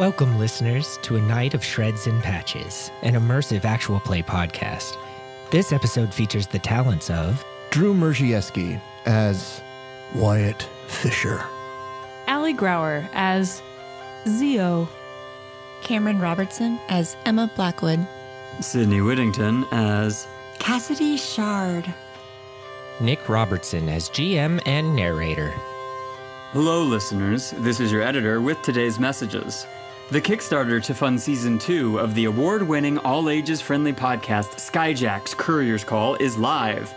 Welcome, listeners, to A Night of Shreds and Patches, an immersive actual play podcast. This episode features the talents of Drew Mierzejewski as Wyatt Fisher. Aly Grauer as Zee-o. Cameron Robertson as Emma Blackwood. Sydney Whittington as Cassidy Shard. Nick Robertson as GM and narrator. Hello, listeners. This is your editor with today's messages. The Kickstarter to fund season two of the award winning, all ages friendly podcast Skyjacks Courier's Call is live.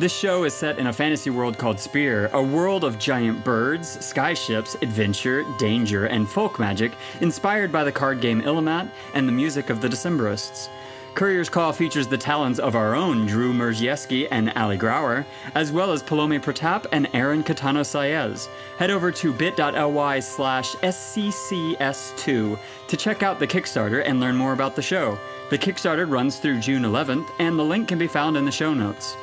This show is set in a fantasy world called Spéir, a world of giant birds, skyships, adventure, danger, and folk magic inspired by the card game Illimat and the music of the Decemberists. Courier's Call features the talents of our own Drew Mierzejewski and Aly Grauer, as well as Paulomi Pratap and Aaron Catano Saez. Head over to bit.ly slash SCCS2 to check out the Kickstarter and learn more about the show. The Kickstarter runs through June 11th, and the link can be found in the show notes.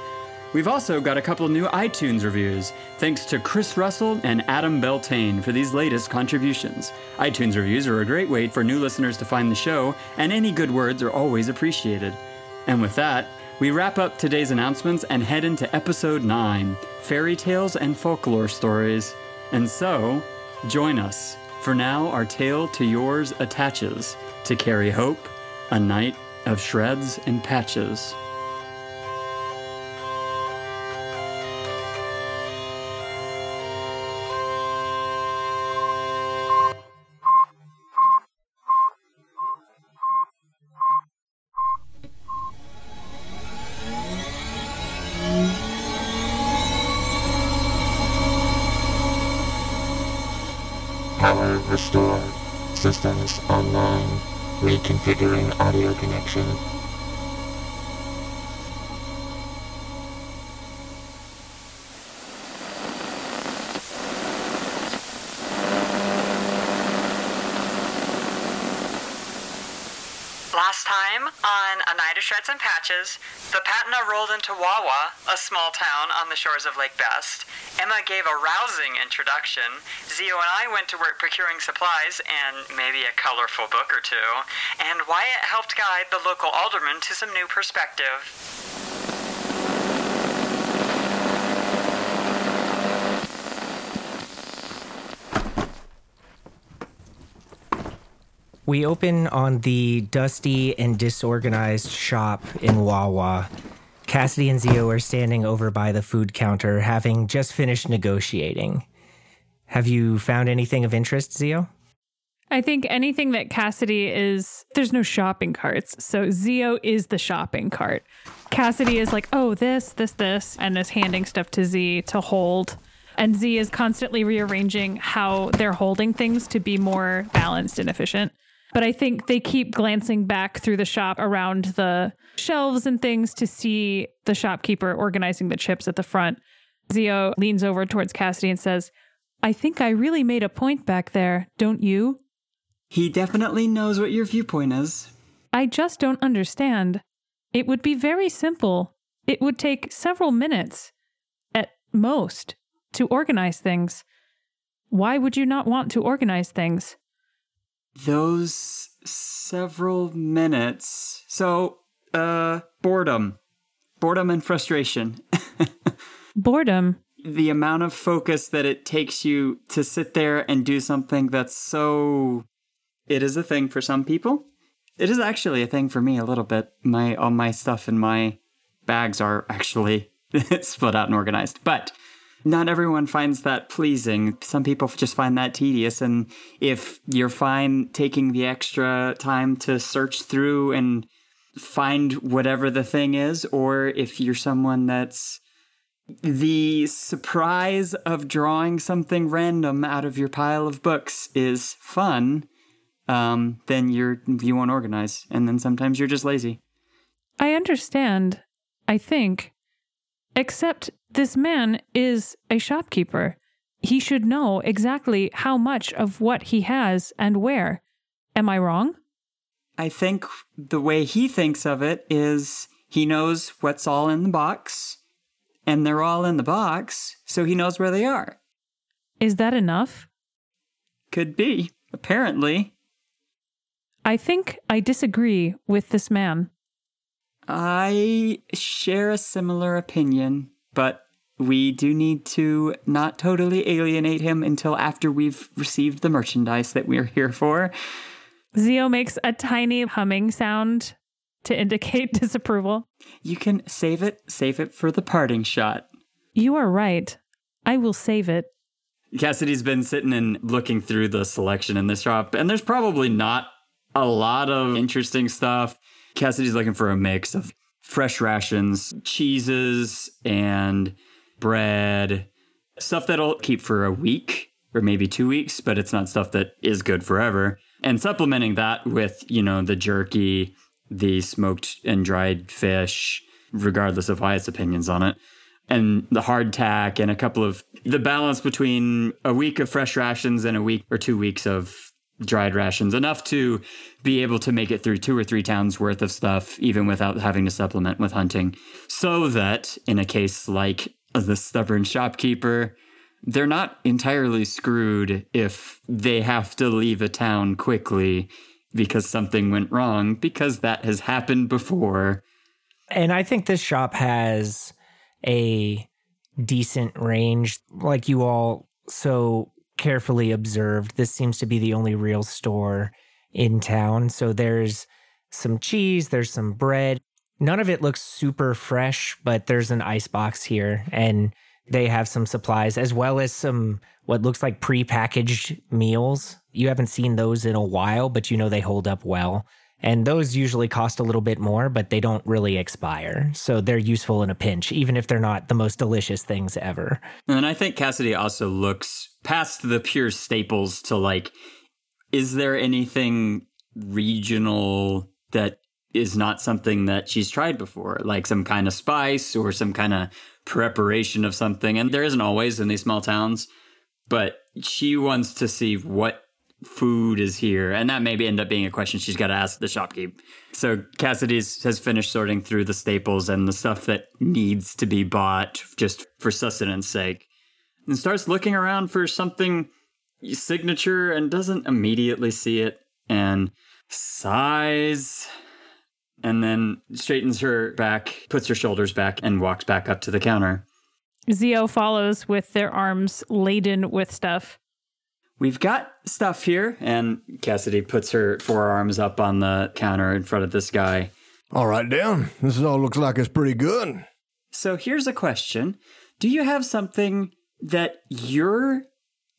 We've also got a couple new iTunes reviews, thanks to Chris Russell and Adam Beltane for these latest contributions. iTunes reviews are a great way for new listeners to find the show, and any good words are always appreciated. And with that, we wrap up today's announcements and head into episode 9 Fairy Tales and Folklore Stories. And so, join us, for now our tale to yours attaches to carry hope, a night of shreds and patches. Systems online. Reconfiguring audio connection. Last time on A Night of Shreds and Patches, the Patina rolled into Wawa, a small town on the shores of Lake Best. Emma gave a rousing introduction. Zee-o and I went to work procuring supplies and maybe a colorful book or two. And Wyatt helped guide the local alderman to some new perspective. We open on the dusty and disorganized shop in Wawa. Cassidy and Zee-o are standing over by the food counter, having just finished negotiating. Have you found anything of interest, Zee-o? I think anything that Cassidy is, there's no shopping carts. So Zee-o is the shopping cart. Cassidy is like, oh, this, this, this, and is handing stuff to Z to hold. And Z is constantly rearranging how they're holding things to be more balanced and efficient. But I think they keep glancing back through the shop around the shelves and things to see the shopkeeper organizing the chips at the front. Zee-o leans over towards Cassidy and says, I think I really made a point back there, don't you? He definitely knows what your viewpoint is. I just don't understand. It would be very simple. It would take several minutes, at most, to organize things. Why would you not want to organize things? Those several minutes. So, uh, boredom. Boredom and frustration. Boredom. the amount of focus that it takes you to sit there and do something that's so. It is a thing for some people. It is actually a thing for me a little bit. My all my stuff in my bags are actually split out and organized, but not everyone finds that pleasing. Some people just find that tedious. And if you're fine taking the extra time to search through and find whatever the thing is, or if you're someone that's the surprise of drawing something random out of your pile of books is fun, um, then you're you won't organize, and then sometimes you're just lazy. I understand, I think. Except this man is a shopkeeper. He should know exactly how much of what he has and where. Am I wrong? I think the way he thinks of it is he knows what's all in the box, and they're all in the box, so he knows where they are. Is that enough? Could be, apparently. I think I disagree with this man. I share a similar opinion, but we do need to not totally alienate him until after we've received the merchandise that we're here for. Zee-o makes a tiny humming sound to indicate disapproval. You can save it, save it for the parting shot. You are right. I will save it. Cassidy's been sitting and looking through the selection in this shop, and there's probably not a lot of interesting stuff. Cassidy's looking for a mix of fresh rations, cheeses, and bread, stuff that'll keep for a week or maybe two weeks, but it's not stuff that is good forever. And supplementing that with, you know, the jerky, the smoked and dried fish, regardless of Wyatt's opinions on it, and the hardtack, and a couple of the balance between a week of fresh rations and a week or two weeks of dried rations, enough to be able to make it through two or three towns worth of stuff, even without having to supplement with hunting. So that in a case like the stubborn shopkeeper, they're not entirely screwed if they have to leave a town quickly because something went wrong, because that has happened before. And I think this shop has a decent range, like you all so carefully observed. This seems to be the only real store in town. So there's some cheese, there's some bread. None of it looks super fresh, but there's an ice box here and they have some supplies as well as some what looks like pre-packaged meals. You haven't seen those in a while, but you know they hold up well. And those usually cost a little bit more, but they don't really expire. So they're useful in a pinch, even if they're not the most delicious things ever. And I think Cassidy also looks past the pure staples to like, is there anything regional that is not something that she's tried before, like some kind of spice or some kind of preparation of something? And there isn't always in these small towns, but she wants to see what food is here, and that maybe end up being a question she's got to ask the shopkeep. So Cassidy's has finished sorting through the staples and the stuff that needs to be bought just for sustenance sake, and starts looking around for something signature and doesn't immediately see it and sighs and then straightens her back, puts her shoulders back, and walks back up to the counter. Zee-o follows with their arms laden with stuff. We've got stuff here, and Cassidy puts her forearms up on the counter in front of this guy. All right, Dan. This all looks like it's pretty good. So here's a question Do you have something that you're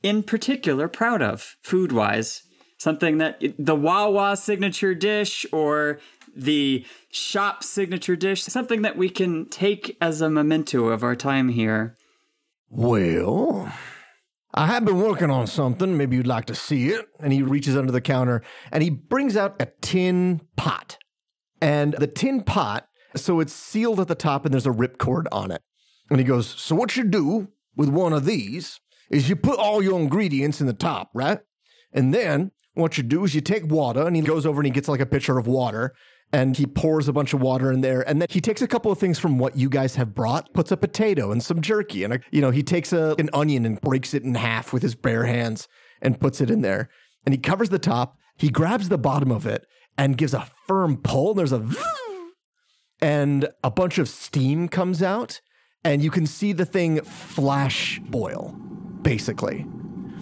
in particular proud of, food wise? Something that the Wawa signature dish or the shop signature dish, something that we can take as a memento of our time here. Well, I have been working on something. Maybe you'd like to see it. And he reaches under the counter and he brings out a tin pot. And the tin pot, so it's sealed at the top and there's a ripcord on it. And he goes, So, what you do with one of these is you put all your ingredients in the top, right? And then what you do is you take water and he goes over and he gets like a pitcher of water and he pours a bunch of water in there. And then he takes a couple of things from what you guys have brought puts a potato and some jerky and a, you know he takes a, an onion and breaks it in half with his bare hands and puts it in there. And he covers the top he grabs the bottom of it and gives a firm pull. And there's a and a bunch of steam comes out and you can see the thing flash boil basically.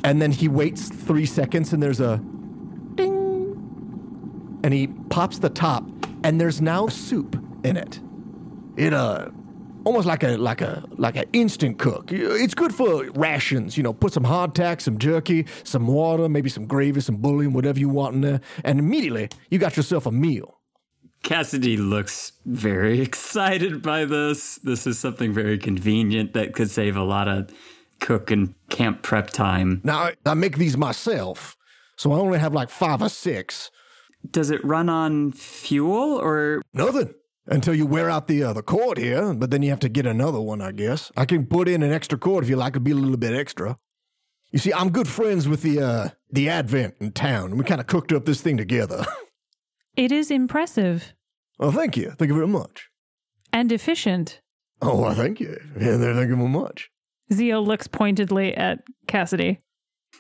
And then he waits three seconds and there's a ding. And he pops the top and there's now soup in it. It uh almost like a like a like an instant cook. It's good for rations, you know, put some hardtack, some jerky, some water, maybe some gravy, some bouillon, whatever you want in there, and immediately you got yourself a meal. Cassidy looks very excited by this. This is something very convenient that could save a lot of cook and camp prep time. Now I make these myself, so I only have like five or six. Does it run on fuel or Nothing until you wear out the uh, the cord here, but then you have to get another one, I guess. I can put in an extra cord if you like to be a little bit extra. You see, I'm good friends with the uh, the Advent in town, and we kind of cooked up this thing together. It is impressive oh, thank you, thank you very much. and efficient. Oh, well, thank you. Yeah, there, thank you very much. Zee-o looks pointedly at Cassidy.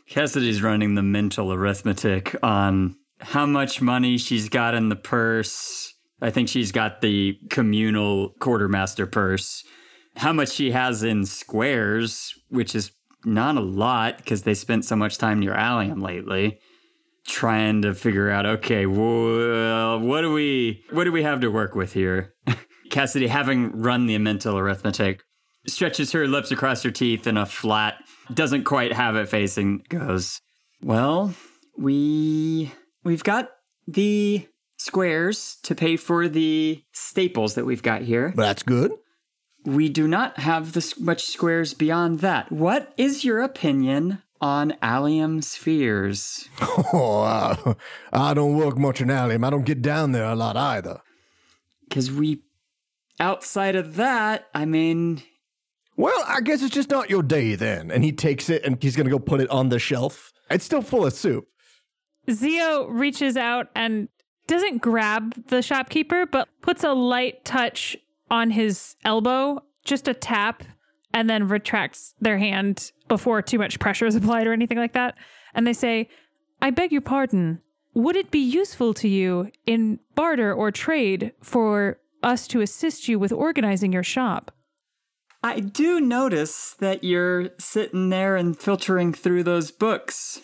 Cassidy's running the mental arithmetic on how much money she's got in the purse. I think she's got the communal quartermaster purse. How much she has in squares, which is not a lot because they spent so much time near Allium lately. Trying to figure out, okay, well, uh, what do we what do we have to work with here? Cassidy, having run the mental arithmetic, stretches her lips across her teeth in a flat, doesn't quite have it facing, goes, Well, we we've got the squares to pay for the staples that we've got here. That's good. We do not have this much squares beyond that. What is your opinion on allium spheres? Oh, I, I don't work much in Allium. I don't get down there a lot either. Because we, outside of that, I mean, Well, I guess it's just not your day then. And he takes it and he's going to go put it on the shelf. It's still full of soup. Zee-o reaches out and doesn't grab the shopkeeper, but puts a light touch on his elbow, just a tap, and then retracts their hand before too much pressure is applied or anything like that. And they say, I beg your pardon. Would it be useful to you in barter or trade for us to assist you with organizing your shop? I do notice that you're sitting there and filtering through those books.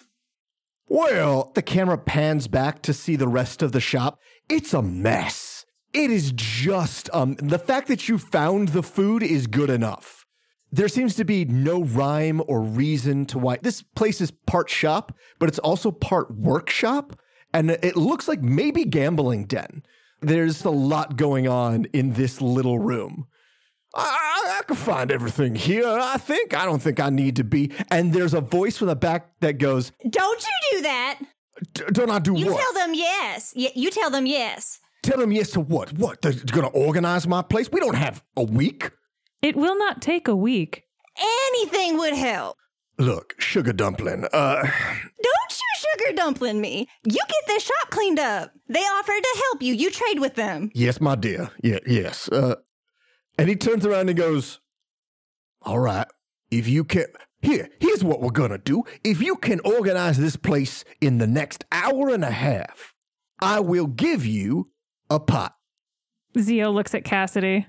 Well, the camera pans back to see the rest of the shop. It's a mess. It is just um the fact that you found the food is good enough. There seems to be no rhyme or reason to why this place is part shop, but it's also part workshop, and it looks like maybe gambling den. There's a lot going on in this little room. I, I can find everything here. I think. I don't think I need to be. And there's a voice from the back that goes, Don't you do that. "D- "Don't I do You what? tell them yes. Y- you tell them yes. Tell them yes to what? What? They're going to organize my place? We don't have a week. It will not take a week. Anything would help. Look, sugar dumpling. Uh, Don't you sugar dumpling me. You get this shop cleaned up. They offered to help you. You trade with them. yes, my dear. Yeah, yes. Uh, and he turns around and goes, "All right, if you can." Here, here's what we're gonna do. If you can organize this place in the next hour and a half, I will give you a pot. Zee-o looks at Cassidy.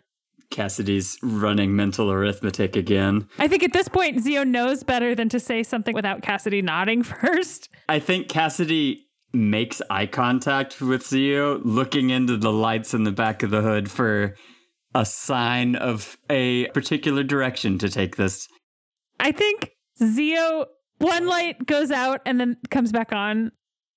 Cassidy's running mental arithmetic again. I think at this point, Zee-o knows better than to say something without Cassidy nodding first. I think Cassidy makes eye contact with Zee-o, looking into the lights in the back of the hood for a sign of a particular direction to take this. I think Zee-o, one light goes out and then comes back on.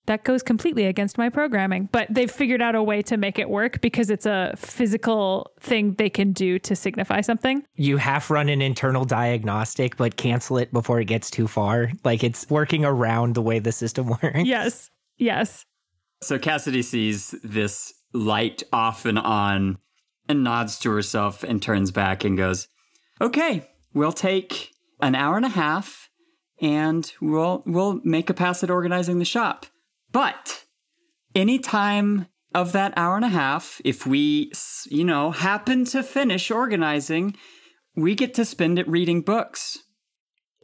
That goes completely against my programming, but they've figured out a way to make it work because it's a physical thing they can do to signify something. You half run an internal diagnostic, but cancel it before it gets too far. Like it's working around the way the system works. Yes. Yes. So Cassidy sees this light off and on and nods to herself and turns back and goes, Okay, we'll take an hour and a half and we'll we'll make a pass at organizing the shop. But any time of that hour and a half, if we, you know, happen to finish organizing, we get to spend it reading books.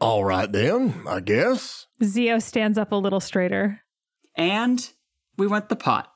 All right, then, I guess. Zee-o stands up a little straighter. And we want the pot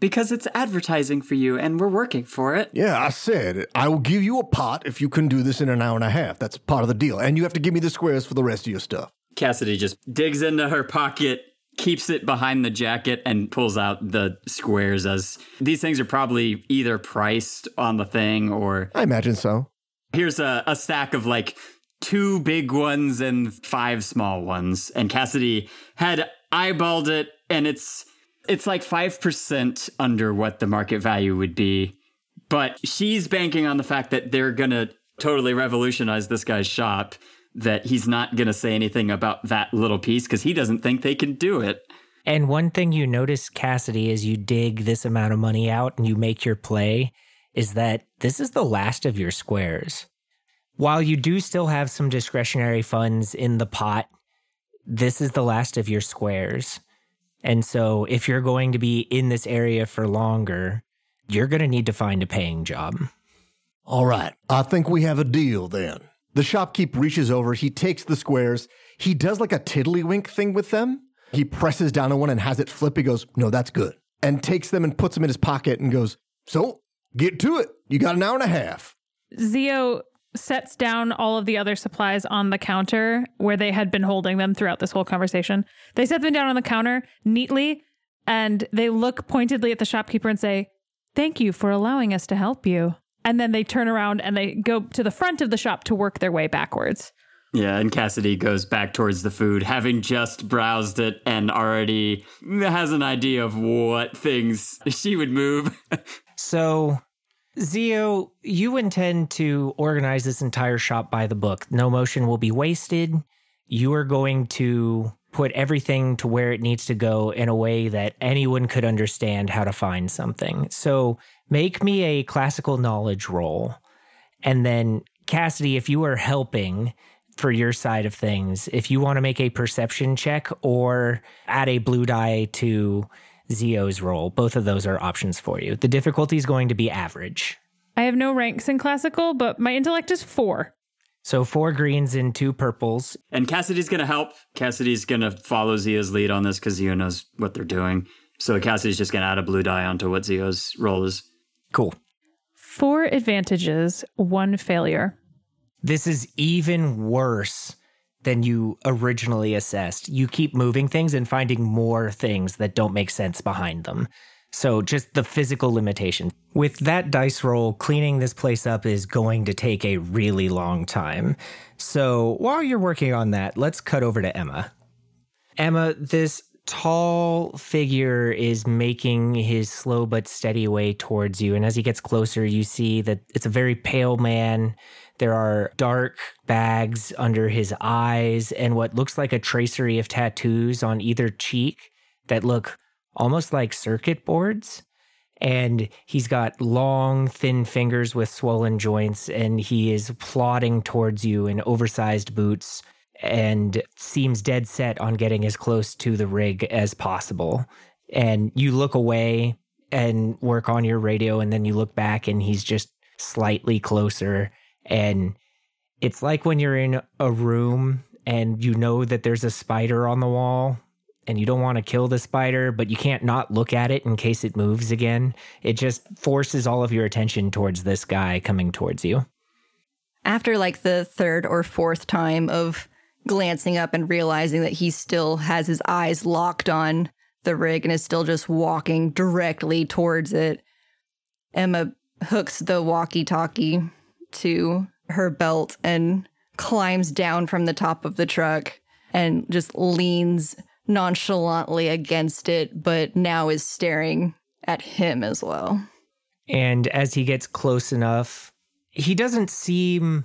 because it's advertising for you and we're working for it. Yeah, I said I will give you a pot if you can do this in an hour and a half. That's part of the deal. And you have to give me the squares for the rest of your stuff. Cassidy just digs into her pocket, keeps it behind the jacket, and pulls out the squares as these things are probably either priced on the thing or I imagine so. here's a, a stack of like two big ones and five small ones. And Cassidy had eyeballed it and it's it's like 5% under what the market value would be. But she's banking on the fact that they're gonna totally revolutionize this guy's shop, that he's not gonna say anything about that little piece because he doesn't think they can do it. And one thing you notice, Cassidy, as you dig this amount of money out and you make your play, is that this is the last of your squares. While you do still have some discretionary funds in the pot, this is the last of your squares. And so if you're going to be in this area for longer, you're going to need to find a paying job. All right, I think we have a deal then. The shopkeep reaches over, he takes the squares, he does like a tiddlywink thing with them, He presses down on one and has it flip. He goes, No, that's good. And takes them and puts them in his pocket and goes, So get to it. You got an hour and a half. Zee-o sets down all of the other supplies on the counter where they had been holding them throughout this whole conversation. They set them down on the counter neatly and they look pointedly at the shopkeeper and say, Thank you for allowing us to help you. And then they turn around and they go to the front of the shop to work their way backwards. Yeah, and Cassidy goes back towards the food, having just browsed it and already has an idea of what things she would move. So, Zee-o, you intend to organize this entire shop by the book. No motion will be wasted. You are going to put everything to where it needs to go in a way that anyone could understand how to find something. So, make me a classical knowledge roll. And then, Cassidy, if you are helping, for your side of things. If you want to make a perception check or add a blue die to Zee-o's roll, both of those are options for you. The difficulty is going to be average. I have no ranks in classical, but my intellect is four. So four greens and two purples. And Cassidy's going to help. Cassidy's going to follow Zee-o's lead on this because Zee-o knows what they're doing. So Cassidy's just going to add a blue die onto what Zee-o's roll is. Cool. Four advantages, one failure. This is even worse than you originally assessed. You keep moving things and finding more things that don't make sense behind them. So, just the physical limitation. With that dice roll, cleaning this place up is going to take a really long time. So, while you're working on that, let's cut over to Emma. Emma, this tall figure is making his slow but steady way towards you. And as he gets closer, you see that it's a very pale man there are dark bags under his eyes and what looks like a tracery of tattoos on either cheek that look almost like circuit boards. And he's got long, thin fingers with swollen joints, and he is plodding towards you in oversized boots and seems dead set on getting as close to the rig as possible. And you look away and work on your radio, and then you look back, and he's just slightly closer and it's like when you're in a room and you know that there's a spider on the wall and you don't want to kill the spider, but you can't not look at it in case it moves again. It just forces all of your attention towards this guy coming towards you. After like the third or fourth time of glancing up and realizing that he still has his eyes locked on the rig and is still just walking directly towards it, Emma hooks the walkie talkie to her belt and climbs down from the top of the truck and just leans nonchalantly against it, but now is staring at him as well. And as he gets close enough, he doesn't seem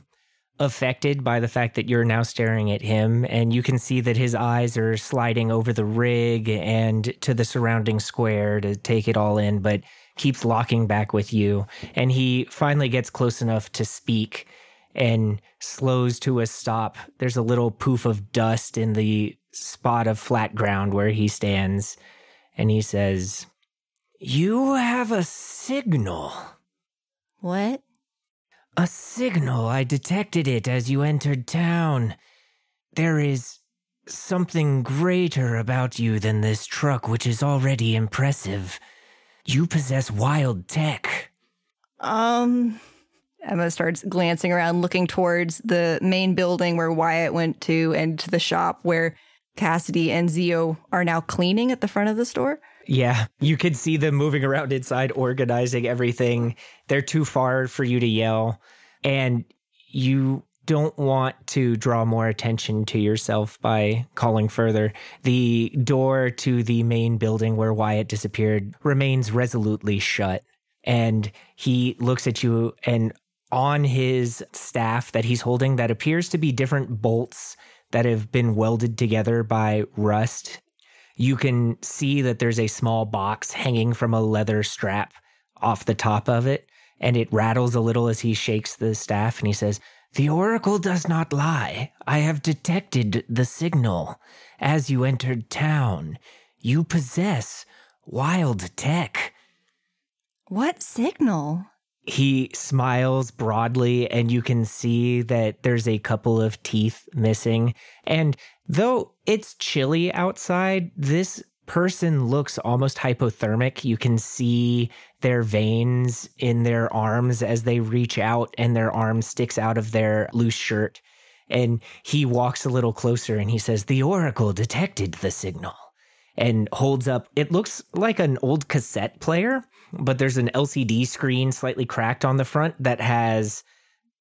affected by the fact that you're now staring at him. And you can see that his eyes are sliding over the rig and to the surrounding square to take it all in. But keeps locking back with you. And he finally gets close enough to speak and slows to a stop. There's a little poof of dust in the spot of flat ground where he stands. And he says, You have a signal. What? A signal. I detected it as you entered town. There is something greater about you than this truck, which is already impressive. You possess wild tech. Um, Emma starts glancing around, looking towards the main building where Wyatt went to and to the shop where Cassidy and Zee-o are now cleaning at the front of the store. Yeah, you could see them moving around inside, organizing everything. They're too far for you to yell. And you don't want to draw more attention to yourself by calling further. The door to the main building where Wyatt disappeared remains resolutely shut. And he looks at you, and on his staff that he's holding, that appears to be different bolts that have been welded together by rust. You can see that there's a small box hanging from a leather strap off the top of it, and it rattles a little as he shakes the staff and he says, the oracle does not lie. I have detected the signal. As you entered town, you possess wild tech. What signal? he smiles broadly, and you can see that there's a couple of teeth missing. And though it's chilly outside, this person looks almost hypothermic. You can see their veins in their arms as they reach out, and their arm sticks out of their loose shirt. And he walks a little closer and he says, The Oracle detected the signal and holds up, it looks like an old cassette player, but there's an LCD screen slightly cracked on the front that has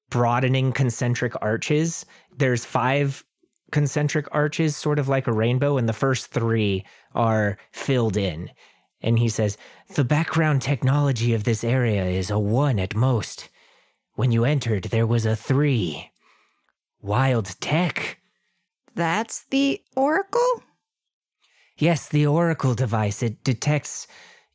broadening concentric arches. There's five concentric arches, sort of like a rainbow, and the first three are filled in. And he says, The background technology of this area is a one at most. When you entered, there was a three. Wild tech. That's the Oracle? Yes, the Oracle device. It detects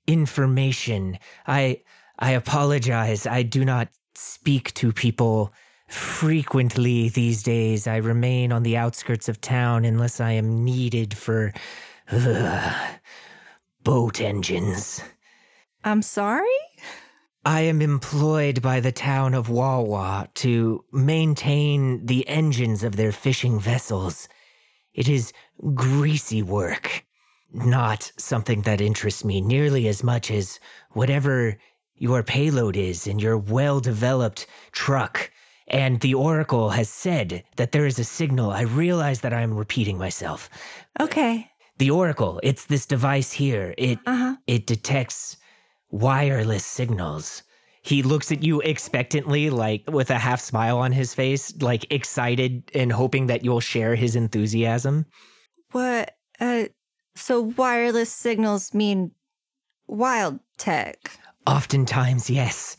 information. I I apologize. I do not speak to people frequently these days. I remain on the outskirts of town unless I am needed for boat engines. I'm sorry? I am employed by the town of Wawa to maintain the engines of their fishing vessels. It is greasy work, not something that interests me nearly as much as whatever your payload is in your well developed truck. And the Oracle has said that there is a signal. I realize that I am repeating myself. Okay. The Oracle, it's this device here. It Uh-huh. it detects wireless signals. He looks at you expectantly, like with a half smile on his face, like excited and hoping that you'll share his enthusiasm. What? Uh, so wireless signals mean wild tech. Oftentimes, yes.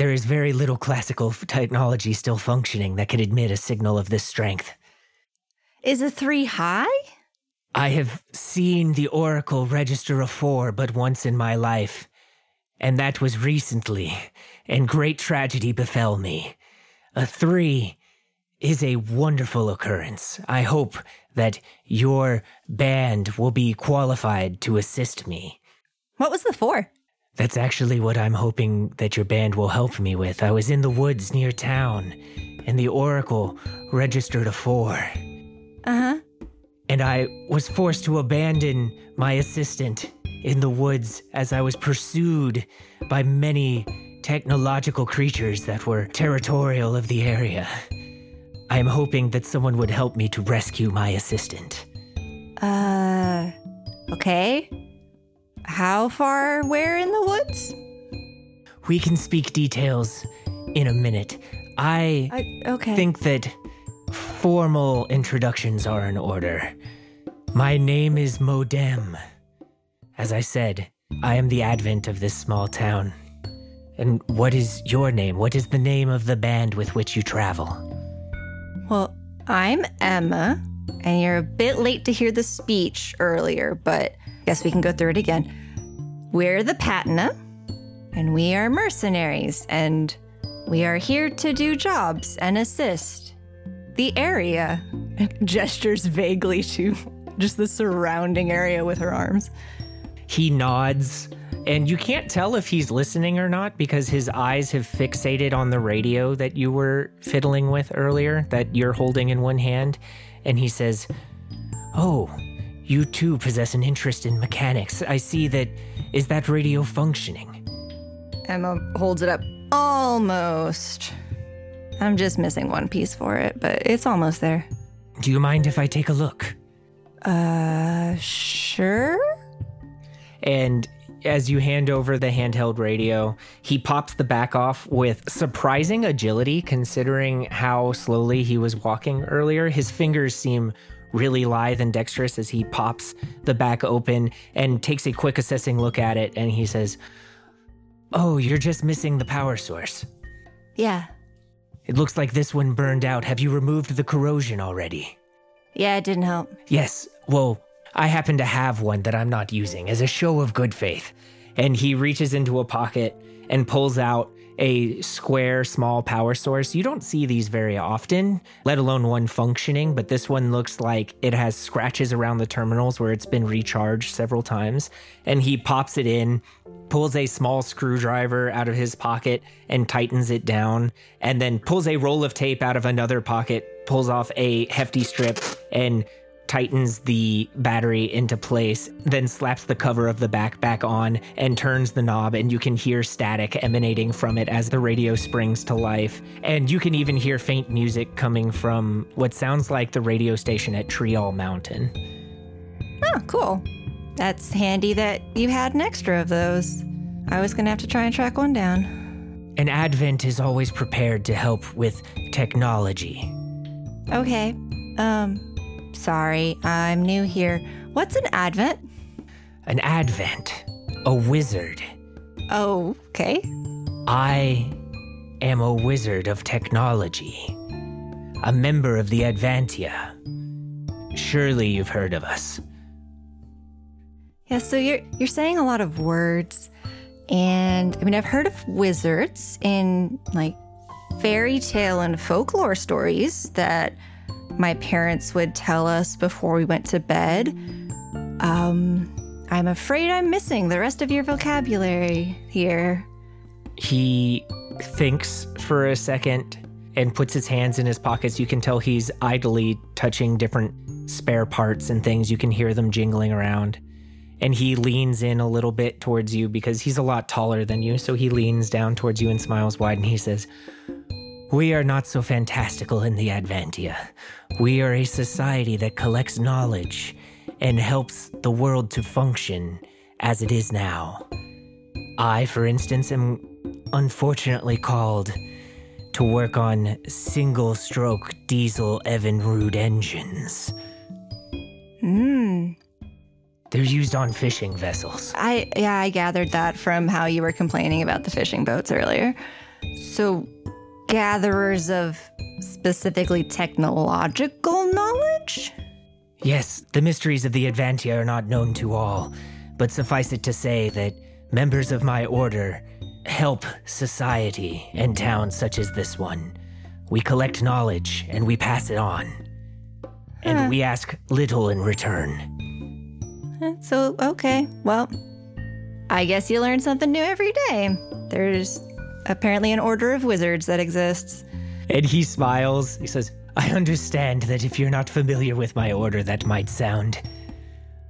There is very little classical technology still functioning that can admit a signal of this strength. Is a three high? I have seen the Oracle register a four but once in my life, and that was recently, and great tragedy befell me. A three is a wonderful occurrence. I hope that your band will be qualified to assist me. What was the four? That's actually what I'm hoping that your band will help me with. I was in the woods near town, and the Oracle registered a four. Uh huh. and I was forced to abandon my assistant in the woods as I was pursued by many technological creatures that were territorial of the area. I am hoping that someone would help me to rescue my assistant. Uh, okay. How far where in the woods? We can speak details in a minute. I I, okay. think that formal introductions are in order. My name is Modem. As I said, I am the advent of this small town. And what is your name? What is the name of the band with which you travel? Well, I'm Emma, and you're a bit late to hear the speech earlier, but guess we can go through it again. We're the Patina, and we are mercenaries, and we are here to do jobs and assist the area. Gestures vaguely to just the surrounding area with her arms. He nods, and you can't tell if he's listening or not because his eyes have fixated on the radio that you were fiddling with earlier, that you're holding in one hand. And he says, Oh, you too possess an interest in mechanics. I see that. Is that radio functioning? Emma holds it up almost. I'm just missing one piece for it, but it's almost there. Do you mind if I take a look? Uh, sure? And as you hand over the handheld radio, he pops the back off with surprising agility considering how slowly he was walking earlier. His fingers seem really lithe and dexterous as he pops the back open and takes a quick assessing look at it and he says, Oh, you're just missing the power source. Yeah. It looks like this one burned out. Have you removed the corrosion already? Yeah, it didn't help. Yes, well, I happen to have one that I'm not using as a show of good faith. And he reaches into a pocket and pulls out a square, small power source. You don't see these very often, let alone one functioning, but this one looks like it has scratches around the terminals where it's been recharged several times. And he pops it in, pulls a small screwdriver out of his pocket and tightens it down, and then pulls a roll of tape out of another pocket, pulls off a hefty strip, and tightens the battery into place, then slaps the cover of the back back on and turns the knob, and you can hear static emanating from it as the radio springs to life. And you can even hear faint music coming from what sounds like the radio station at Treeall Mountain. Oh, cool. That's handy that you had an extra of those. I was gonna have to try and track one down. An Advent is always prepared to help with technology. Okay. Um, sorry, I'm new here. What's an advent? An Advent, a wizard. Oh, okay. I am a wizard of technology, a member of the Advantia. Surely you've heard of us. Yeah, so you're you're saying a lot of words, and I mean I've heard of wizards in like fairy tale and folklore stories that my parents would tell us before we went to bed. Um, I'm afraid I'm missing the rest of your vocabulary here. He thinks for a second and puts his hands in his pockets. You can tell he's idly touching different spare parts and things. You can hear them jingling around. And he leans in a little bit towards you because he's a lot taller than you. So he leans down towards you and smiles wide and he says, We are not so fantastical in the Advantia. We are a society that collects knowledge and helps the world to function as it is now. I, for instance, am unfortunately called to work on single stroke diesel Evinrude engines. Hmm. They're used on fishing vessels. I yeah, I gathered that from how you were complaining about the fishing boats earlier. So gatherers of specifically technological knowledge? Yes, the mysteries of the Advantia are not known to all, but suffice it to say that members of my order help society and towns such as this one. We collect knowledge and we pass it on. And we ask little in return. So, okay. Well, I guess you learn something new every day. There's apparently an order of wizards that exists. And he smiles. He says, I understand that if you're not familiar with my order, that might sound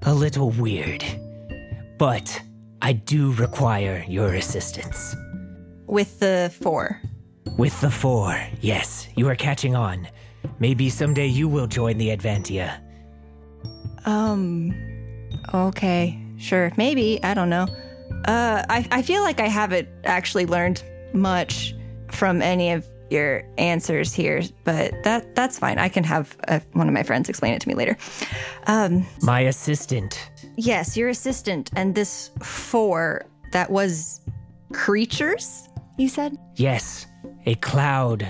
a little weird. But I do require your assistance. With the four. With the four, yes, you are catching on. Maybe someday you will join the Advantia. Um, okay. Sure. Maybe. I don't know. Uh, I, I feel like I haven't actually learned much from any of your answers here, but that that's fine. I can have uh, one of my friends explain it to me later. Um, My assistant. yes, your assistant and this four that was creatures. You said. Yes, a cloud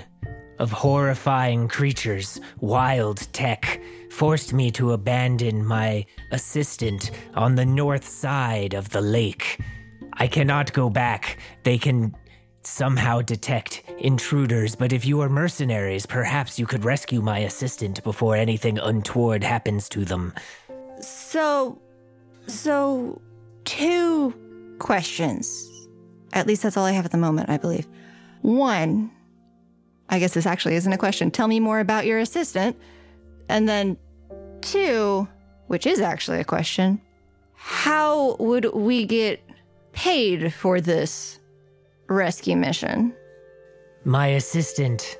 of horrifying creatures, wild tech, forced me to abandon my assistant on the north side of the lake. I cannot go back. They can somehow detect intruders, but if you are mercenaries, perhaps you could rescue my assistant before anything untoward happens to them. So, so two questions. At least that's all I have at the moment, I believe. One, I guess this actually isn't a question. Tell me more about your assistant. And then two, which is actually a question, how would we get paid for this rescue mission? My assistant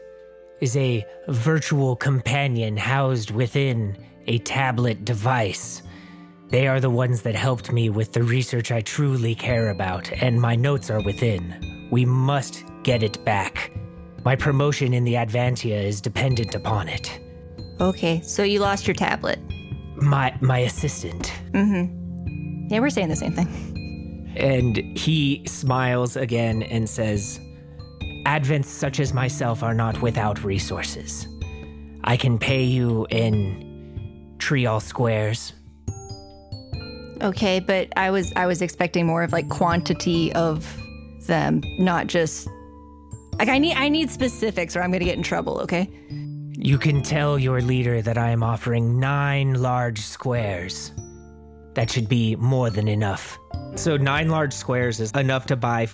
is a virtual companion housed within a tablet device. They are the ones that helped me with the research I truly care about, and my notes are within. We must get it back. My promotion in the Advantia is dependent upon it. Okay, so you lost your tablet. My my assistant. Mm-hmm. Yeah, we're saying the same thing. And he smiles again and says, Advents such as myself are not without resources. I can pay you in Treeall squares. Okay, but I was I was expecting more of like quantity of them, not just Like I need I need specifics or I'm gonna get in trouble, okay? You can tell your leader that I am offering nine large squares. That should be more than enough. So, nine large squares is enough to buy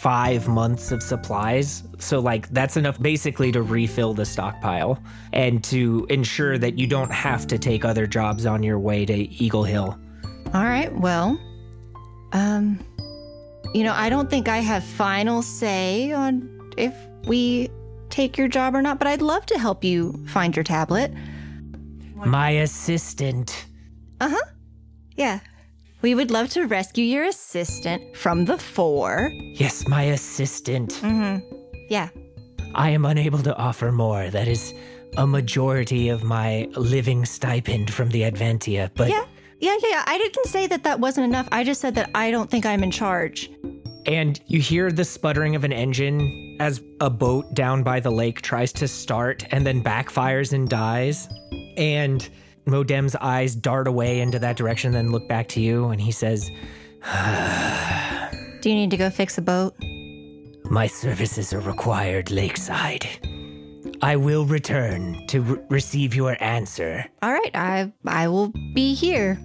five months of supplies. So, like, that's enough basically to refill the stockpile and to ensure that you don't have to take other jobs on your way to Eagle Hill. All right, well, um, you know, I don't think I have final say on if we take your job or not, but I'd love to help you find your tablet. My assistant. Uh huh. Yeah. We would love to rescue your assistant from the four. Yes, my assistant. Mm hmm. Yeah. I am unable to offer more. That is a majority of my living stipend from the Adventia, but. Yeah. Yeah, yeah, yeah. I didn't say that that wasn't enough. I just said that I don't think I'm in charge. And you hear the sputtering of an engine as a boat down by the lake tries to start and then backfires and dies. And Modem's eyes dart away into that direction, then look back to you, and he says, Do you need to go fix a boat? My services are required lakeside. I will return to re- receive your answer. All right, I I will be here.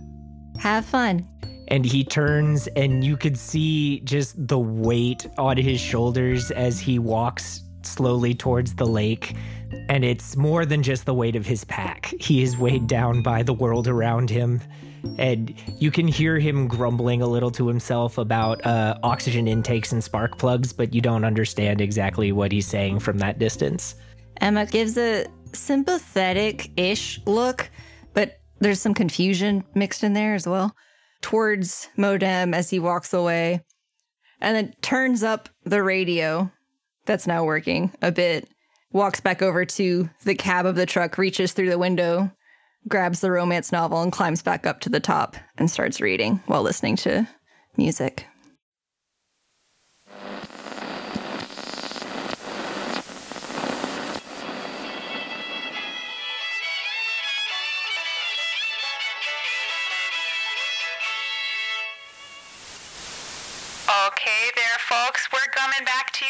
Have fun. And he turns, and you could see just the weight on his shoulders as he walks slowly towards the lake. And it's more than just the weight of his pack. He is weighed down by the world around him. And you can hear him grumbling a little to himself about uh, oxygen intakes and spark plugs, but you don't understand exactly what he's saying from that distance. Emma gives a sympathetic ish look, but there's some confusion mixed in there as well towards Modem as he walks away and then turns up the radio that's now working a bit, walks back over to the cab of the truck, reaches through the window, grabs the romance novel, and climbs back up to the top and starts reading while listening to music.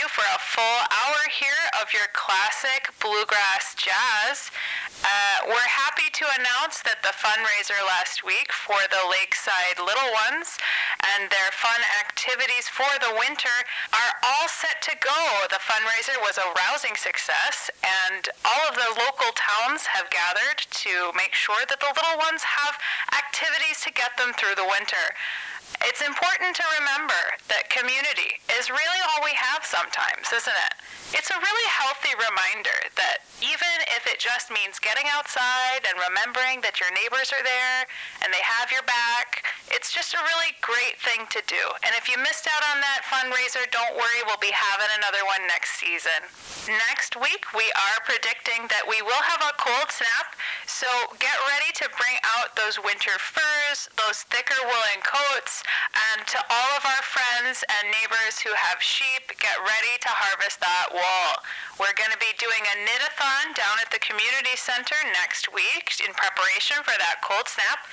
You for a full hour here of your classic bluegrass jazz. Uh, we're happy to announce that the fundraiser last week for the Lakeside Little Ones and their fun activities for the winter are all set to go. The fundraiser was a rousing success, and all of the local towns have gathered to make sure that the little ones have activities to get them through the winter. It's important to remember that community is really all we have sometimes, isn't it? It's a really healthy reminder that even if it just means getting outside and remembering that your neighbors are there and they have your back, it's just a really great thing to do. And if you missed out on that fundraiser, don't worry, we'll be having another one next season. Next week, we are predicting that we will have a cold snap, so get ready to bring out those winter furs, those thicker woolen coats, and to all of our friends and neighbors who have sheep, get ready to harvest that wool. We're going to be doing a knit-a-thon down at the community center next week in preparation for that cold snap,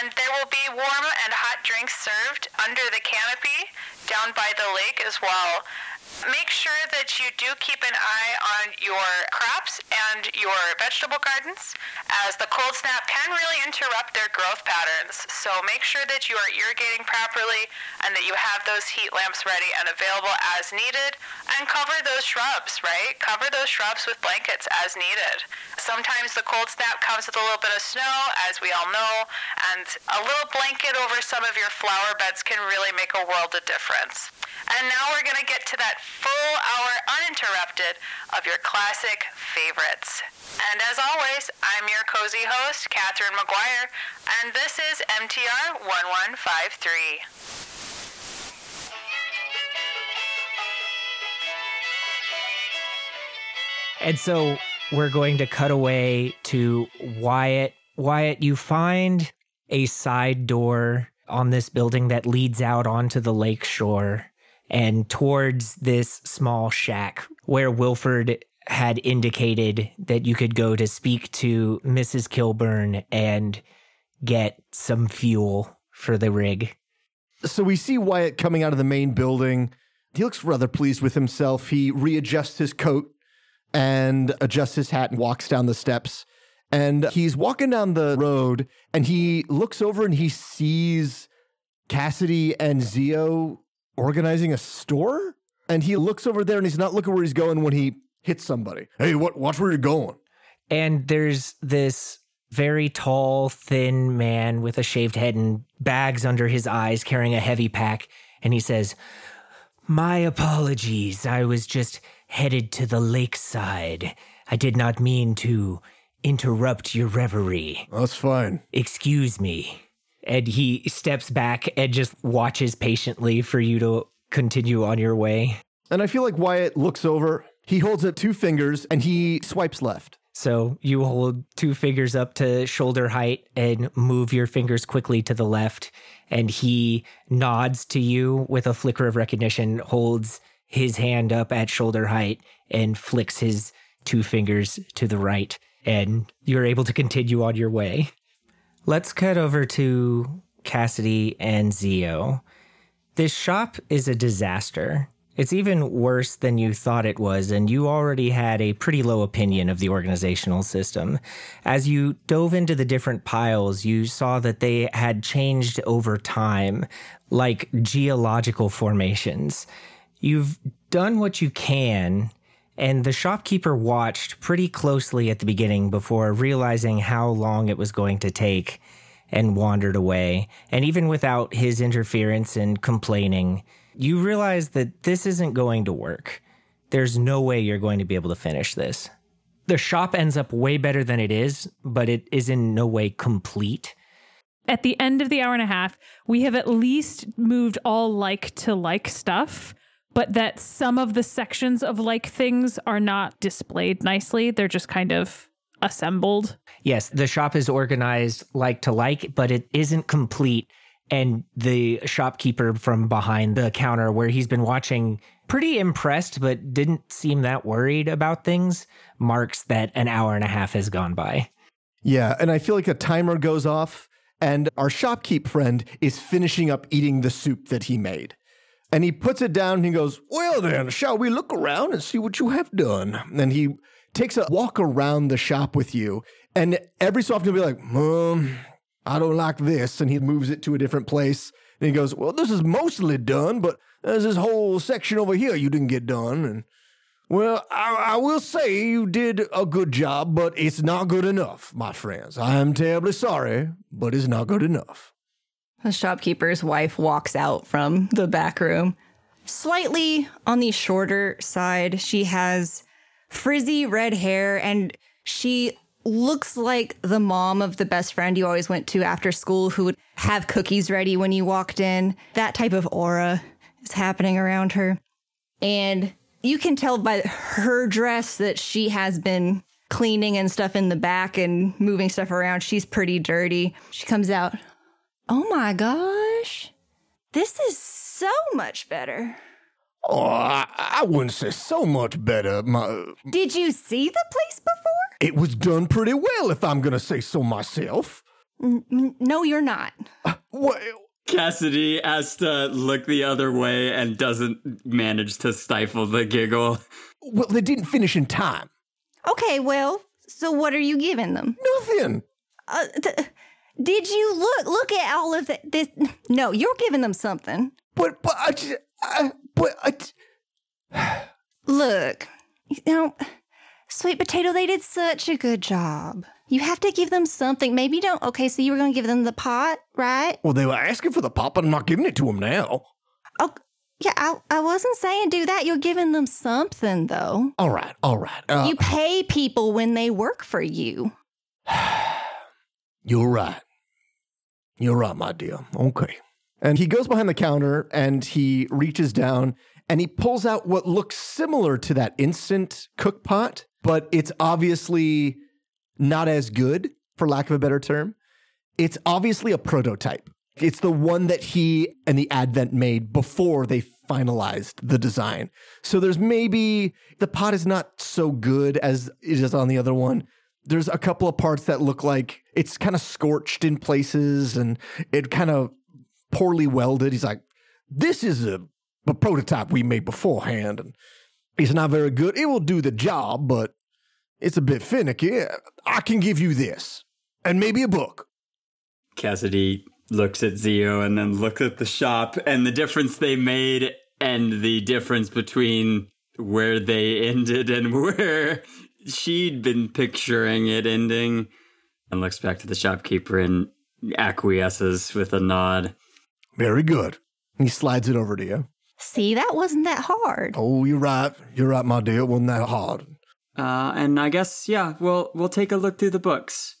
and there will be warm and hot drinks served under the canopy down by the lake as well. Make sure that you do keep an eye on your crops and your vegetable gardens, as the cold snap can really interrupt their growth patterns. So make sure that you are irrigating properly and that you have those heat lamps ready and available as needed. And cover those shrubs, right? Cover those shrubs with blankets as needed. Sometimes the cold snap comes with a little bit of snow, as we all know, and a little blanket over some of your flower beds can really make a world of difference. And now we're going to get to that full hour uninterrupted of your classic favorites. And as always, I'm your cozy host, Catherine McGuire, and this is MTR 1153. And so we're going to cut away to Wyatt. Wyatt, you find a side door on this building that leads out onto the lake shore and towards this small shack where Wilford had indicated that you could go to speak to Mrs. Kilburn and get some fuel for the rig. So we see Wyatt coming out of the main building. he looks rather pleased with himself. He readjusts his coat and adjusts his hat and walks down the steps. And he's walking down the road and he looks over and he sees Cassidy and Zee-o organizing a store. And he looks over there and he's not looking where he's going when he hits somebody. Hey, what watch where you're going. And there's this very tall, thin man with a shaved head and bags under his eyes carrying a heavy pack. And he says, My apologies. I was just headed to the lakeside. I did not mean to interrupt your reverie. That's fine. Excuse me. And he steps back and just watches patiently for you to continue on your way. And I feel like Wyatt looks over, he holds up two fingers and he swipes left. So you hold two fingers up to shoulder height and move your fingers quickly to the left. And he nods to you with a flicker of recognition, holds his hand up at shoulder height, and flicks his two fingers to the right. And you're able to continue on your way. Let's cut over to Cassidy and Zee-o. This shop is a disaster. It's even worse than you thought it was, and you already had a pretty low opinion of the organizational system. As you dove into the different piles, you saw that they had changed over time, like geological formations. You've done what you can, and the shopkeeper watched pretty closely at the beginning before realizing how long it was going to take and wandered away. And even without his interference and complaining, you realize that this isn't going to work. There's no way you're going to be able to finish this. The shop ends up way better than it is, but it is in no way complete. At the end of the hour and a half, we have at least moved all like to like stuff, but that some of the sections of like things are not displayed nicely. They're just kind of assembled. Yes, the shop is organized like to like, but it isn't complete and the shopkeeper from behind the counter where he's been watching pretty impressed but didn't seem that worried about things marks that an hour and a half has gone by yeah and i feel like a timer goes off and our shopkeep friend is finishing up eating the soup that he made and he puts it down and he goes well then shall we look around and see what you have done and he takes a walk around the shop with you and every so often he'll be like um I don't like this. And he moves it to a different place. And he goes, Well, this is mostly done, but there's this whole section over here you didn't get done. And well, I, I, will say you did a good job, but it's not good enough, my friends. I am terribly sorry, but it's not good enough. The shopkeeper's wife walks out from the back room. Slightly on the shorter side, she has frizzy red hair and she looks like the mom of the best friend you always went to after school who would have cookies ready when you walked in. That type of aura is happening around her. And you can tell by her dress that she has been cleaning and stuff in the back and moving stuff around. She's pretty dirty. She comes out, Oh my gosh, this is so much better. Oh, I, I wouldn't say so much better. My, Did you see the place before? It was done pretty well, if I'm going to say so myself. N- no, you're not. Uh, well, Cassidy has to look the other way and doesn't manage to stifle the giggle. Well, they didn't finish in time. Okay, well, so what are you giving them? Nothing. Uh, th- did you look look at all of the, this? No, you're giving them something. But but I, just, I but I. look, you know Sweet potato, they did such a good job. You have to give them something. Maybe you don't. Okay, so you were going to give them the pot, right? Well, they were asking for the pot, but I'm not giving it to them now. Oh, yeah, I, I wasn't saying do that. You're giving them something, though. All right, all right. Uh, you pay people when they work for you. You're right. You're right, my dear. Okay. And he goes behind the counter and he reaches down and he pulls out what looks similar to that instant cook pot but it's obviously not as good, for lack of a better term. It's obviously a prototype. It's the one that he and the Advent made before they finalized the design. So there's maybe the pot is not so good as it is on the other one. There's a couple of parts that look like it's kind of scorched in places and it kind of poorly welded. He's like, this is a a prototype we made beforehand. And it's not very good. It will do the job, but it's a bit finicky. I can give you this and maybe a book. Cassidy looks at Zee-o and then looks at the shop and the difference they made and the difference between where they ended and where she'd been picturing it ending and looks back to the shopkeeper and acquiesces with a nod. Very good. He slides it over to you. See, that wasn't that hard. Oh, you're right. You're right, my dear. It wasn't that hard. Uh, and I guess yeah, we'll we'll take a look through the books.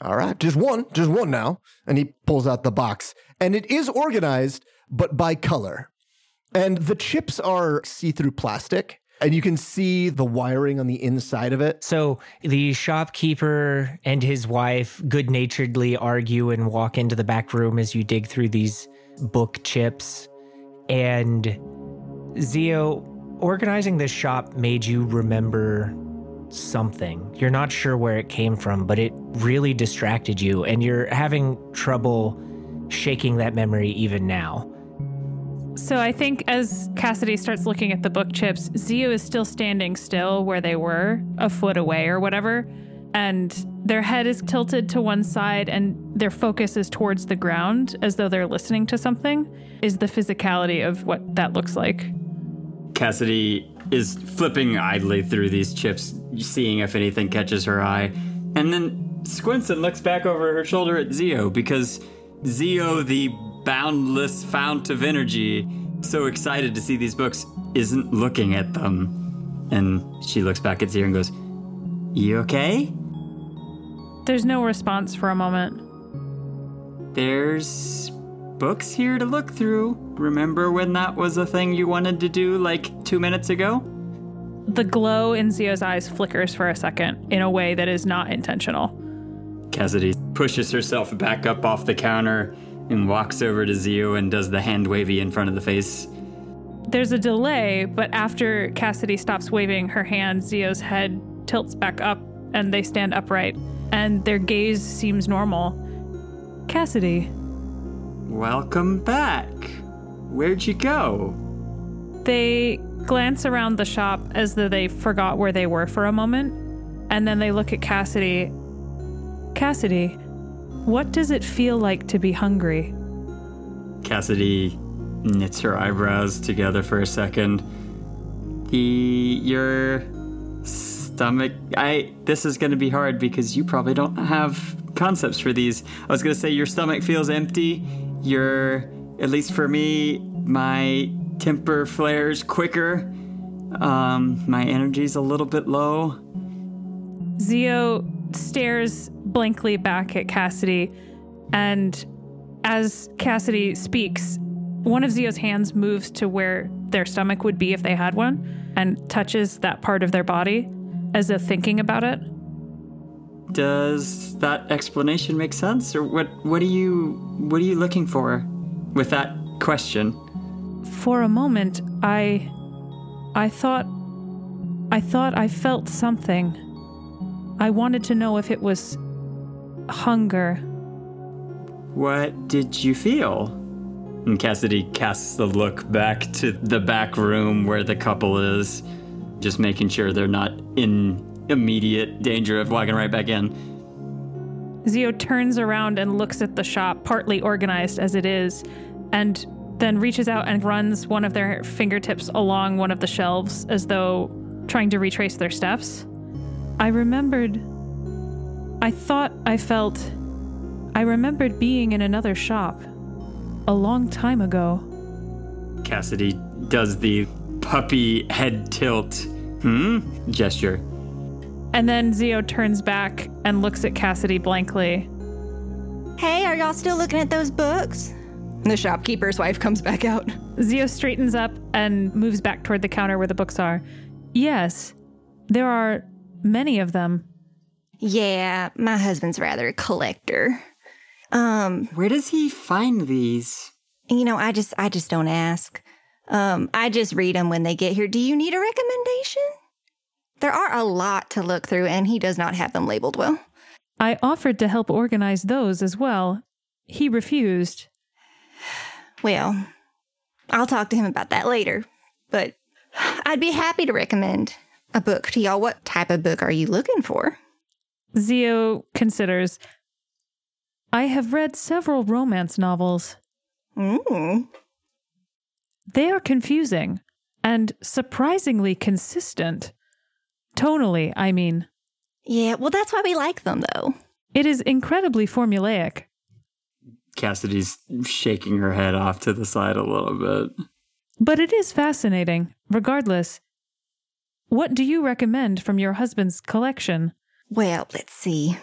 All right, just one, just one now. And he pulls out the box, and it is organized, but by color. And the chips are see-through plastic, and you can see the wiring on the inside of it. So the shopkeeper and his wife good naturedly argue and walk into the back room as you dig through these book chips. And Zee-o, organizing this shop made you remember something. You're not sure where it came from, but it really distracted you, and you're having trouble shaking that memory even now. So I think as Cassidy starts looking at the book chips, Zee-o is still standing still where they were, a foot away or whatever. And their head is tilted to one side and their focus is towards the ground as though they're listening to something, is the physicality of what that looks like. Cassidy is flipping idly through these chips, seeing if anything catches her eye. And then squints and looks back over her shoulder at Zee-o because Zee-o, the boundless fount of energy, so excited to see these books, isn't looking at them. And she looks back at Zee-o and goes, You okay? There's no response for a moment. There's books here to look through. Remember when that was a thing you wanted to do like two minutes ago? The glow in Zee-o's eyes flickers for a second in a way that is not intentional. Cassidy pushes herself back up off the counter and walks over to Zee-o and does the hand wavy in front of the face. There's a delay, but after Cassidy stops waving her hand, Zee-o's head tilts back up and they stand upright, and their gaze seems normal. Cassidy, Welcome back. Where'd you go? they glance around the shop as though they forgot where they were for a moment, and then they look at Cassidy. Cassidy, what does it feel like to be hungry? Cassidy knits her eyebrows together for a second. The your stomach I this is gonna be hard because you probably don't have concepts for these. I was gonna say your stomach feels empty. Your at least for me, my temper flares quicker. Um, my energy's a little bit low. Zee-o stares blankly back at Cassidy, and as Cassidy speaks, one of Zee-o's hands moves to where their stomach would be if they had one and touches that part of their body as though thinking about it. Does that explanation make sense, or what? What are you? What are you looking for with that question? For a moment, I I thought I thought I felt something. I wanted to know if it was hunger. What did you feel? And Cassidy casts a look back to the back room where the couple is, just making sure they're not in immediate danger of walking right back in. Zee-o turns around and looks at the shop, partly organized as it is, and then reaches out and runs one of their fingertips along one of the shelves as though trying to retrace their steps. I remembered. I thought I felt. I remembered being in another shop a long time ago. Cassidy does the puppy head tilt, hmm, gesture. And then Zee-o turns back and looks at Cassidy blankly. Hey, are y'all still looking at those books? The shopkeeper's wife comes back out. Zee-o straightens up and moves back toward the counter where the books are. Yes, there are many of them. Yeah, my husband's rather a collector. Um, Where does he find these? you know, I just I just don't ask. Um, I just read them when they get here. Do you need a recommendation? There are a lot to look through, and he does not have them labeled well. I offered to help organize those as well. He refused. Well, I'll talk to him about that later. But I'd be happy to recommend a book to y'all. What type of book are you looking for? Zee-o considers. I have read several romance novels. Mm. They are confusing and surprisingly consistent. Tonally, I mean. Yeah, well, that's why we like them, though. It is incredibly formulaic. Cassidy's shaking her head off to the side a little bit. But it is fascinating, regardless. What do you recommend from your husband's collection? Well, let's see.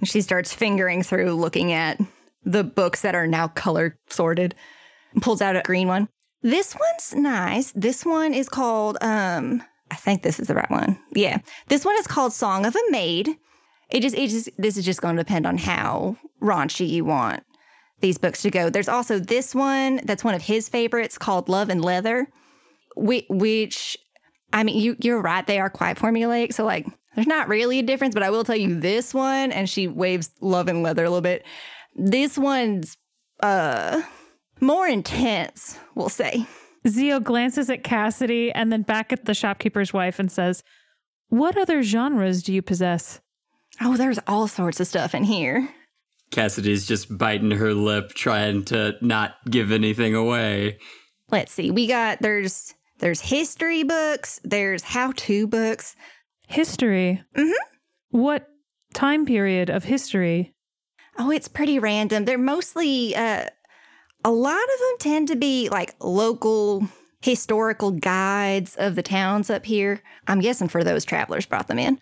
And she starts fingering through, looking at the books that are now color sorted, pulls out a green one. This one's nice. This one is called, um, I think this is the right one. Yeah. This one is called Song of a Maid. It just, it just, this is just going to depend on how raunchy you want these books to go. There's also this one that's one of his favorites called Love and Leather, which I mean, you, you're right. They are quite formulaic. So, like, there's not really a difference, but I will tell you this one, and she waves Love and Leather a little bit. This one's uh more intense, we'll say. Zee-o glances at Cassidy and then back at the shopkeeper's wife and says, What other genres do you possess? Oh, there's all sorts of stuff in here. Cassidy's just biting her lip, trying to not give anything away. Let's see. We got there's there's history books, there's how-to books. History? Mhm. What time period of history? Oh, it's pretty random. They're mostly uh a lot of them tend to be like local historical guides of the towns up here. I'm guessing for those travelers brought them in.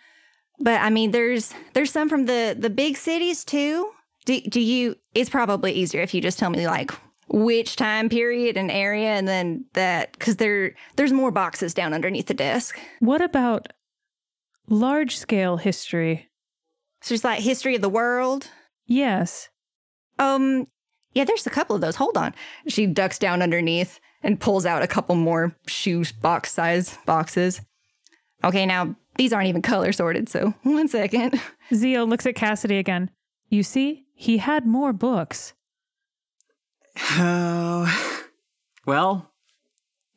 But I mean there's there's some from the the big cities too. Do do you it's probably easier if you just tell me like which time period and area and then that cuz there there's more boxes down underneath the desk. What about large scale history? So it's like history of the world. Yes. Um yeah, there's a couple of those. Hold on. She ducks down underneath and pulls out a couple more shoe box size boxes. Okay, now these aren't even color sorted, so one second. Zee-o looks at Cassidy again. You see, he had more books. Oh, well,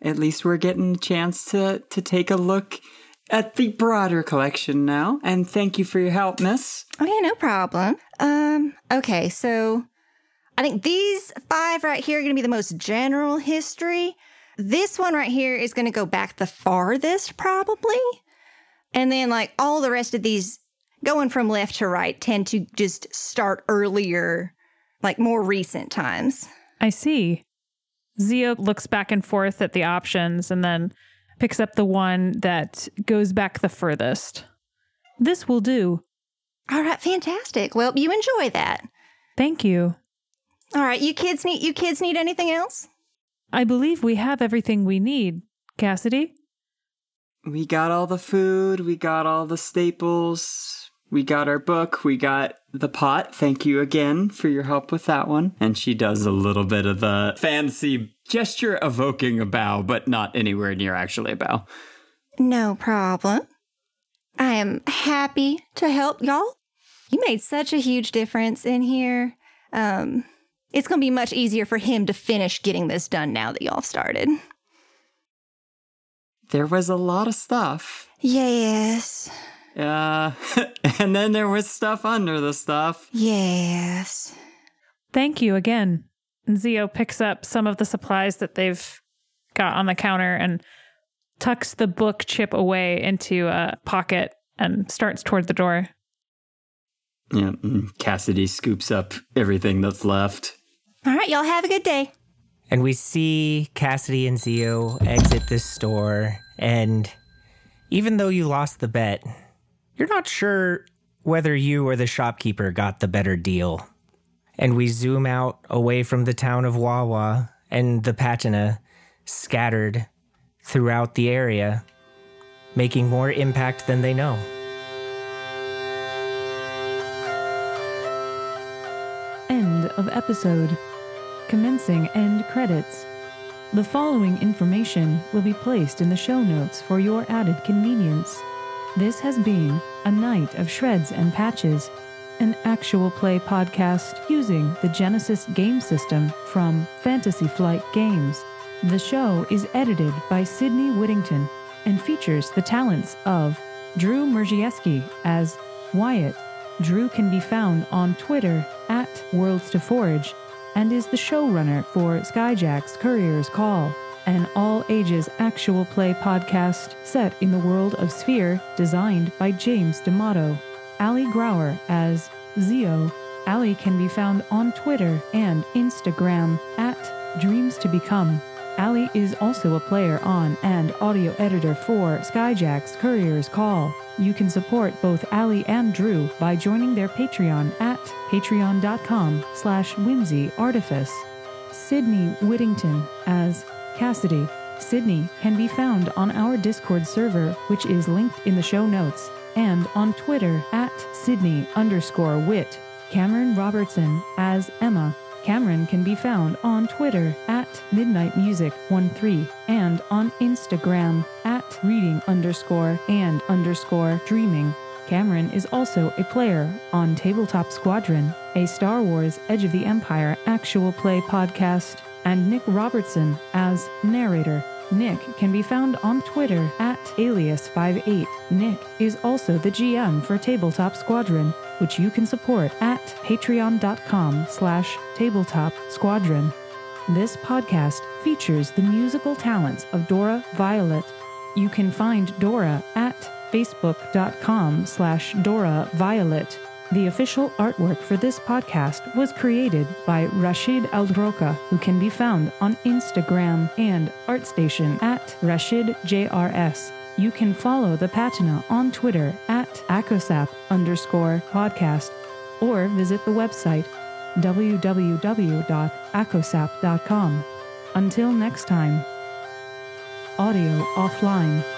at least we're getting a chance to, to take a look at the broader collection now. And thank you for your help, miss. Okay, no problem. Um, okay, so I think these five right here are going to be the most general history. This one right here is going to go back the farthest, probably. And then, like, all the rest of these going from left to right tend to just start earlier, like more recent times. I see. Zee-o looks back and forth at the options and then picks up the one that goes back the furthest. This will do. All right, fantastic. Well, you enjoy that. Thank you. All right, you kids need you kids need anything else? I believe we have everything we need. Cassidy? We got all the food, we got all the staples, we got our book, we got the pot. Thank you again for your help with that one. And she does a little bit of the fancy gesture evoking a bow, but not anywhere near actually a bow. No problem. I am happy to help y'all. You made such a huge difference in here. Um, it's going to be much easier for him to finish getting this done now that y'all started. There was a lot of stuff. Yes. Uh, and then there was stuff under the stuff. Yes. Thank you again. And Zee-o picks up some of the supplies that they've got on the counter and tucks the book chip away into a pocket and starts toward the door. Yeah, Cassidy scoops up everything that's left. All right, y'all have a good day. And we see Cassidy and Zee-o exit this store. And even though you lost the bet, you're not sure whether you or the shopkeeper got the better deal. And we zoom out away from the town of Wawa and the patina scattered throughout the area, making more impact than they know. End of episode. Commencing end credits. The following information will be placed in the show notes for your added convenience. This has been A Knight of Shreds and Patches, an actual play podcast using the Genesys game system from Fantasy Flight Games. The show is edited by Sydney Whittington and features the talents of Drew Mierzejewski as Wyatt. Drew can be found on Twitter at Worlds to Forge and is the showrunner for Skyjacks Courier's Call, an all ages actual play podcast set in the world of Spéir designed by James D'Amato. Aly Grauer as Zee-o. Aly can be found on Twitter and Instagram at Dreams to Become. Aly is also a player on and audio editor for Skyjacks Courier's Call. You can support both Aly and Drew by joining their Patreon at patreon.com slash whimsyartifice. Sydney Whittington as Cassidy. Sydney can be found on our Discord server, which is linked in the show notes, and on Twitter at Sydney underscore wit. Cameron Robertson as Emma. Cameron can be found on Twitter at Midnight Music 13 and on Instagram at reading underscore and underscore dreaming. Cameron is also a player on Tabletop Squadron, a Star Wars Edge of the Empire actual play podcast, and Nick Robertson as narrator. Nick can be found on Twitter at alias58. Nick is also the GM for Tabletop Squadron, which you can support at patreon.com slash tabletop squadron. This podcast features the musical talents of Dora Violet. You can find Dora at facebook.com slash Dora Violet. The official artwork for this podcast was created by Rashid Aldroka, who can be found on Instagram and ArtStation at RashidJRS. You can follow the Patina on Twitter at akosap underscore podcast or visit the website www.akosap.com. Until next time, audio offline.